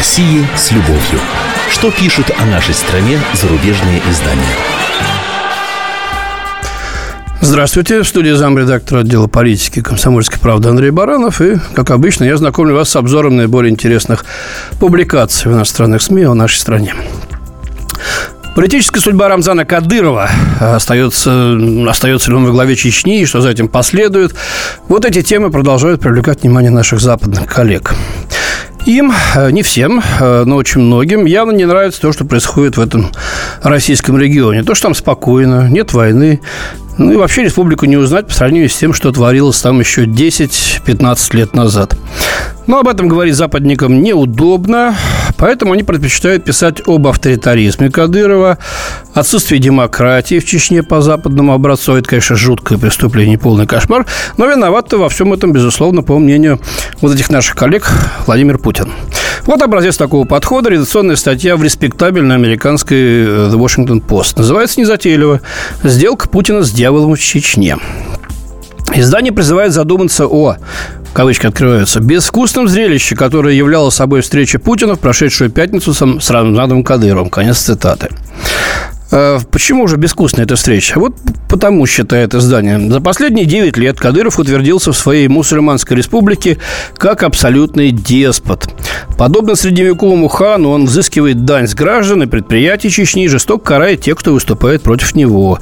России с любовью. Что пишут о нашей стране зарубежные издания? Здравствуйте, в студии замредактора отдела политики комсомольской правды Андрей Баранов. И, как обычно, я знакомлю вас с обзором наиболее интересных публикаций в иностранных СМИ о нашей стране. Политическая судьба Рамзана Кадырова остается, остается ли он во главе Чечни и что за этим последует. Вот эти темы продолжают привлекать внимание наших западных коллег. Им, э, не всем, э, но очень многим, явно не нравится то, что происходит в этом российском регионе. То, что там спокойно, нет войны, ну и вообще республику не узнать по сравнению с тем, что творилось там еще 10-15 лет назад. Но об этом говорить западникам неудобно, поэтому они предпочитают писать об авторитаризме Кадырова, отсутствии демократии в Чечне по западному образцу. Это, конечно, жуткое преступление, полный кошмар. Но виноват во всем этом, безусловно, по мнению вот этих наших коллег, Владимир Путин. Вот образец такого подхода. Редакционная статья в респектабельной американской э, The Washington Post. Называется незатейливо «Сделка Путина с дьяволом в Чечне». Издание призывает задуматься о кавычки открываются, безвкусном зрелище, которое являло собой встреча Путина в прошедшую пятницу с Рамзаном Кадыровым. Конец цитаты. Э, почему же безвкусная эта встреча? Вот потому, считает издание. За последние 9 лет Кадыров утвердился в своей мусульманской республике как абсолютный деспот. Подобно средневековому хану, он взыскивает дань с граждан и предприятий Чечни жестоко карает тех, кто выступает против него.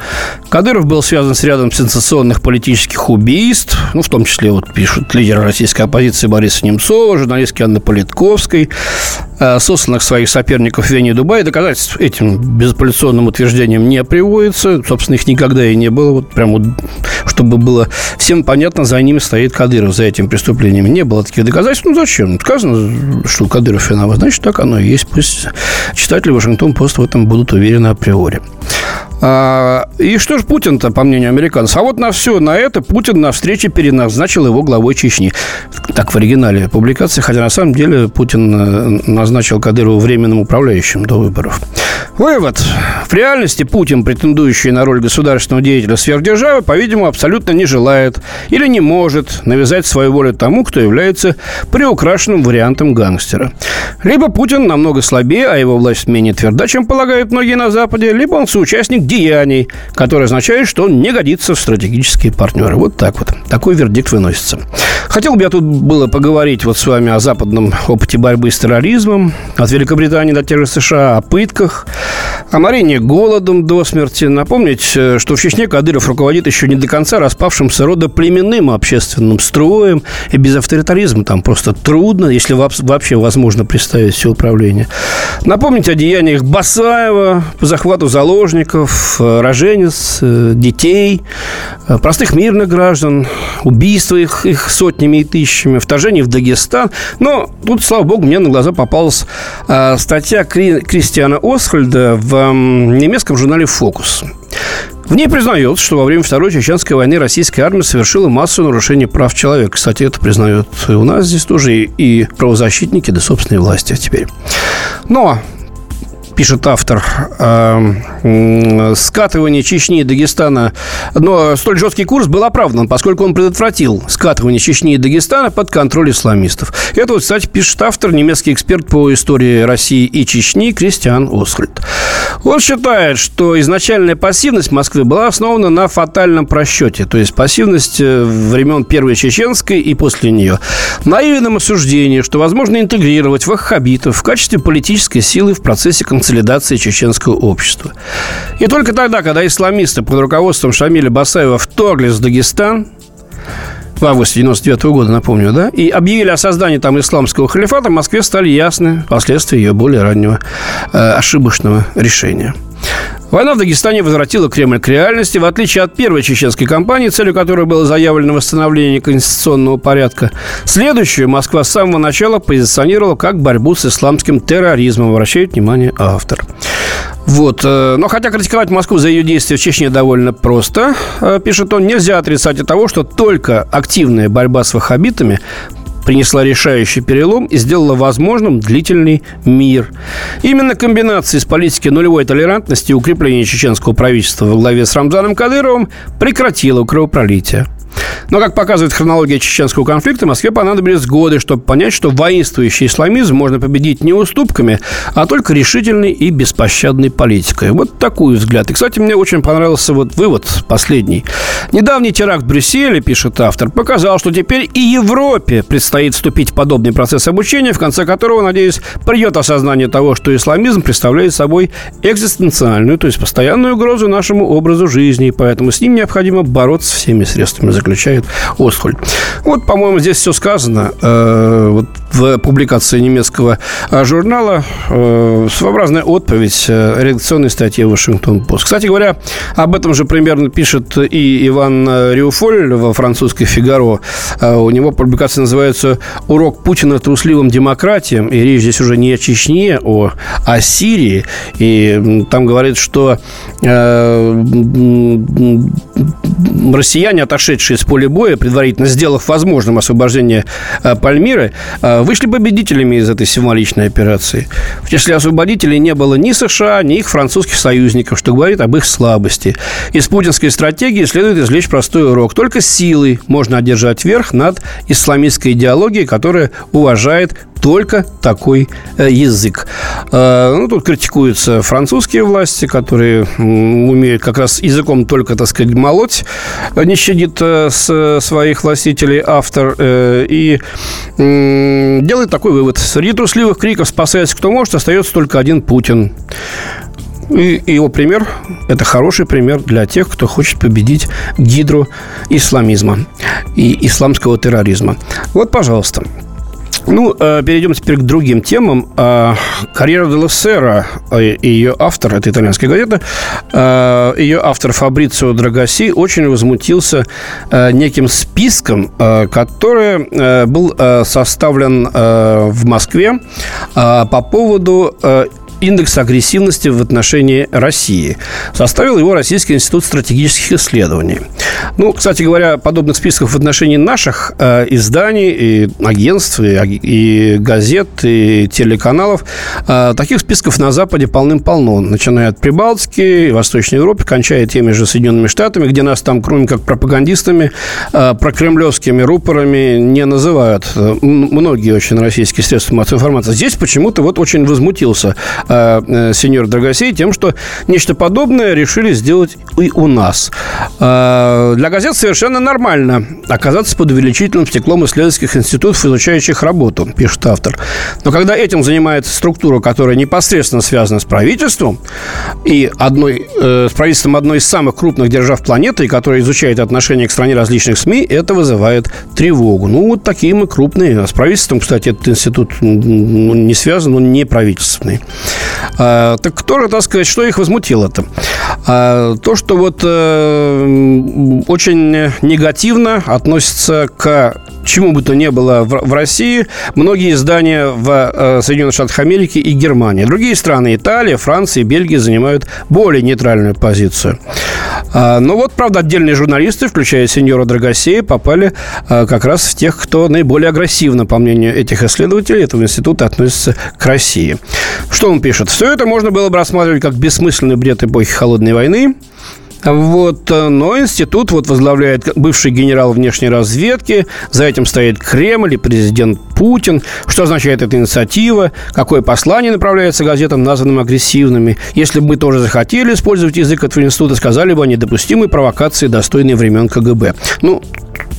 Кадыров был связан с рядом сенсационных политических убийств, ну, в том числе, вот пишут лидеры российской оппозиции Бориса Немцова, журналистки Анны Политковской, э, сосланных своих соперников Вене и Дубае. Доказательств этим безапелляционным утверждениям не приводится. Собственно, их никогда и не было. Вот прям вот, чтобы было всем понятно, за ними стоит Кадыров, за этим преступлением. Не было таких доказательств. Ну, зачем? Сказано, что Кадыров виноват. Значит, так оно и есть. Пусть читатели Вашингтон-Пост в этом будут уверены априори. А, и что же Путин-то, по мнению американцев? А вот на все на это Путин на встрече переназначил его главой Чечни. Так в оригинале публикации, хотя на самом деле Путин э, назначил Кадырова временным управляющим до выборов. Вывод. В реальности Путин, претендующий на роль государственного деятеля сверхдержавы, по-видимому, абсолютно не желает или не может навязать свою волю тому, кто является приукрашенным вариантом гангстера. Либо Путин намного слабее, а его власть менее тверда, чем полагают многие на Западе, либо он соучастник деяний, который означает, что он не годится в стратегические партнеры. Вот так вот. Такой вердикт выносится. Хотел бы я тут было поговорить вот с вами о западном опыте борьбы с терроризмом, от Великобритании до тех же США, о пытках, о морении голодом до смерти. Напомнить, э, что в Чечне Кадыров руководит еще не до конца распавшимся рода племенным общественным строем. И без авторитаризма там просто трудно, если вообще возможно представить все управление. Напомнить о деяниях Басаева по захвату заложников, э, роженец, э, детей, простых мирных граждан, убийства их, их сотнями и тысячами, вторжение в Дагестан. Но тут, слава богу, мне на глаза попалась статья Кристиана Осхальда в немецком журнале «Фокус». В ней признается, что во время Второй Чеченской войны российская армия совершила массу нарушений прав человека. Кстати, это признают и у нас здесь тоже и правозащитники, да собственные власти теперь. Но пишет автор, э, скатывание Чечни и Дагестана. Но столь жесткий курс был оправдан, поскольку он предотвратил скатывание Чечни и Дагестана под контроль исламистов. Это, вот, кстати, пишет автор, немецкий эксперт по истории России и Чечни Кристиан Осхольд. Он считает, что изначальная пассивность Москвы была основана на фатальном просчете, то есть пассивность э, времен Первой Чеченской и после нее. Наивном осуждении, что возможно интегрировать ваххабитов в качестве политической силы в процессе концентрации консолидации чеченского общества. И только тогда, когда исламисты под руководством Шамиля Басаева вторглись в Дагестан, в августе 99 -го года, напомню, да, и объявили о создании там исламского халифата, в Москве стали ясны последствия ее более раннего э, ошибочного решения – Война в Дагестане возвратила Кремль к реальности. В отличие от первой чеченской кампании, целью которой было заявлено восстановление конституционного порядка, следующую Москва с самого начала позиционировала как борьбу с исламским терроризмом, обращает внимание автор. Вот. Э, но хотя критиковать Москву за ее действия в Чечне довольно просто, э, пишет он, нельзя отрицать от того, что только активная борьба с ваххабитами принесла решающий перелом и сделала возможным длительный мир. Именно комбинация из политики нулевой толерантности и укрепления чеченского правительства во главе с Рамзаном Кадыровым прекратила кровопролитие. Но, как показывает хронология чеченского конфликта, Москве понадобились годы, чтобы понять, что воинствующий исламизм можно победить не уступками, а только решительной и беспощадной политикой. Вот такой взгляд. И, кстати, мне очень понравился вот вывод последний. Недавний теракт в Брюсселе, пишет автор, показал, что теперь и Европе предстоит вступить в подобный процесс обучения, в конце которого, надеюсь, придет осознание того, что исламизм представляет собой экзистенциальную, то есть постоянную угрозу нашему образу жизни, и поэтому с ним необходимо бороться всеми средствами, заключает Осхоль. Вот, по-моему, здесь все сказано. Э, вот в публикации немецкого э, журнала э, своеобразная отповедь редакционной статьи «Вашингтон-Пост». Кстати говоря, об этом же примерно пишет и Иван Риуфоль во французской «Фигаро». У него публикация называется «Урок Путина трусливым демократиям». И речь здесь уже не о Чечне, а о Сирии. И там говорит, что россияне, отошедшие с поля боя, предварительно сделав возможным освобождение э, Пальмиры, э, вышли победителями из этой символичной операции. В числе освободителей не было ни США, ни их французских союзников, что говорит об их слабости. Из путинской стратегии следует извлечь простой урок. Только силой можно одержать верх над исламистской идеологией, которая уважает только такой э, язык. Э, ну, тут критикуются французские власти, которые умеют как раз языком только, так сказать, молоть, не щадит э, своих властителей автор и делает такой вывод. Среди трусливых криков «спасается кто может» остается только один Путин. И его пример – это хороший пример для тех, кто хочет победить гидру исламизма и исламского терроризма. Вот, пожалуйста, ну, э, перейдем теперь к другим темам. Э, Карьера де Сера э, и ее автор, это итальянская газета, ее автор Фабрицио Драгоси очень возмутился неким списком, который был составлен в Москве по поводу индекс агрессивности в отношении России. Составил его Российский институт стратегических исследований. Ну, кстати говоря, подобных списков в отношении наших э, изданий, и агентств, и, и газет, и телеканалов, э, таких списков на Западе полным-полно. Начиная от Прибалтики, Восточной Европы, кончая теми же Соединенными Штатами, где нас там, кроме как пропагандистами, э, прокремлевскими рупорами не называют. Многие очень российские средства массовой информации. Здесь почему-то вот очень возмутился э, э, сеньор Драгосей тем, что нечто подобное решили сделать и у нас. Э, для газет совершенно нормально оказаться под увеличительным стеклом исследовательских институтов, изучающих работу, пишет автор. Но когда этим занимается структура, которая непосредственно связана с правительством, и одной, с правительством одной из самых крупных держав планеты, которая изучает отношения к стране различных СМИ, это вызывает тревогу. Ну, вот такие мы крупные. С правительством, кстати, этот институт не связан, он не правительственный. А, так кто же, так сказать, что их возмутило-то? А, то, что вот э, очень негативно относится к чему бы то ни было в, в России, многие издания в э, Соединенных Штатах Америки и Германии. Другие страны, Италия, Франция и Бельгия, занимают более нейтральную позицию. А, но вот, правда, отдельные журналисты, включая сеньора Драгосея, попали а, как раз в тех, кто наиболее агрессивно, по мнению этих исследователей этого института, относится к России. Что он пишет? Все это можно было бы рассматривать как бессмысленный бред эпохи Холодной войны, вот, э, но институт вот возглавляет бывший генерал внешней разведки, за этим стоит Кремль и президент Путин. Что означает эта инициатива? Какое послание направляется газетам, названным агрессивными? Если бы мы тоже захотели использовать язык этого института, сказали бы о недопустимой провокации, достойной времен КГБ. Ну,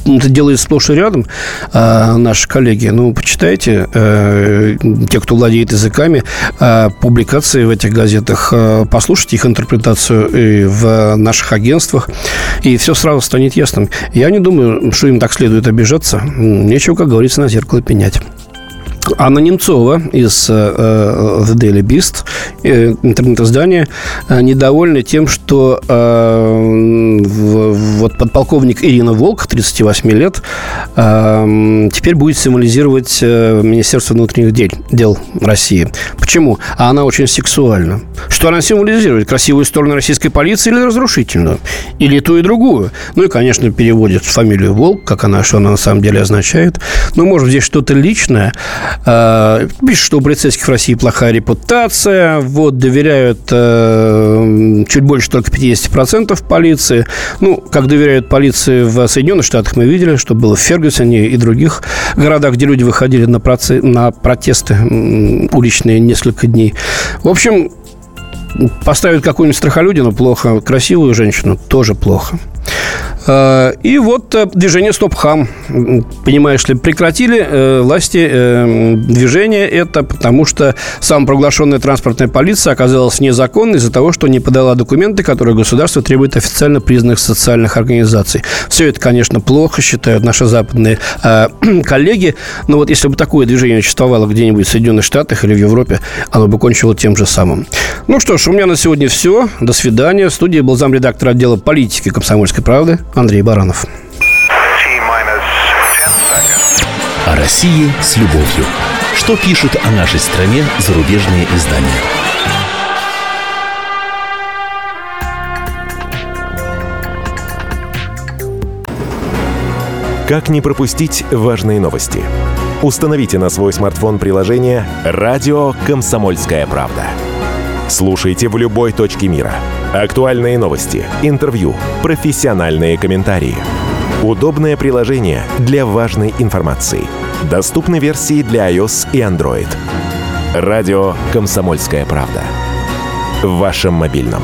это делает сплошь и рядом э, наши коллеги. Ну, почитайте, э, те, кто владеет языками, э, публикации в этих газетах, э, послушайте их интерпретацию и в наших агентствах, и все сразу станет ясным. Я не думаю, что им так следует обижаться. Нечего, как говорится, на зеркало пенять. Анна Немцова из э, э, The Daily Beast, э, интернет-издание, недовольна тем, что вот подполковник Ирина Волк, 38 лет, теперь будет символизировать Министерство внутренних дел, дел России. Почему? А она очень сексуальна. Что она символизирует? Красивую сторону российской полиции или разрушительную? Или ту и другую? Ну и, конечно, переводит фамилию Волк, как она, что она на самом деле означает. Но, может, здесь что-то личное. Э, пишут, что у полицейских в России плохая репутация, вот, доверяют э, чуть больше только 50% полиции. Ну, как доверяют полиции в Соединенных Штатах, мы видели, что было в Фергюсоне и других городах, где люди выходили на, проце- на протесты уличные несколько дней. В общем, поставить какую-нибудь страхолюдину плохо, красивую женщину тоже плохо. Э, и вот э, движение «Стоп-хам». Понимаешь ли, прекратили э, власти движение это, потому что самопроглашенная транспортная полиция оказалась незаконной из-за того, что не подала документы, которые государство требует официально признанных социальных организаций. Все это, конечно, плохо, считают наши западные коллеги, но вот если бы такое движение существовало где-нибудь в Соединенных Штатах или в Европе, оно бы кончило тем же самым. Ну что ж, у меня на сегодня все. До свидания. В студии был замредактор отдела политики комсомольской правды Андрей Баранов. О России с любовью. Что пишут о нашей стране зарубежные издания? Как не пропустить важные новости? Установите на свой смартфон приложение «Радио Комсомольская правда». Слушайте в любой точке мира – Актуальные новости, интервью, профессиональные комментарии. Удобное приложение для важной информации. Доступны версии для iOS и Android. Радио «Комсомольская правда». В вашем мобильном.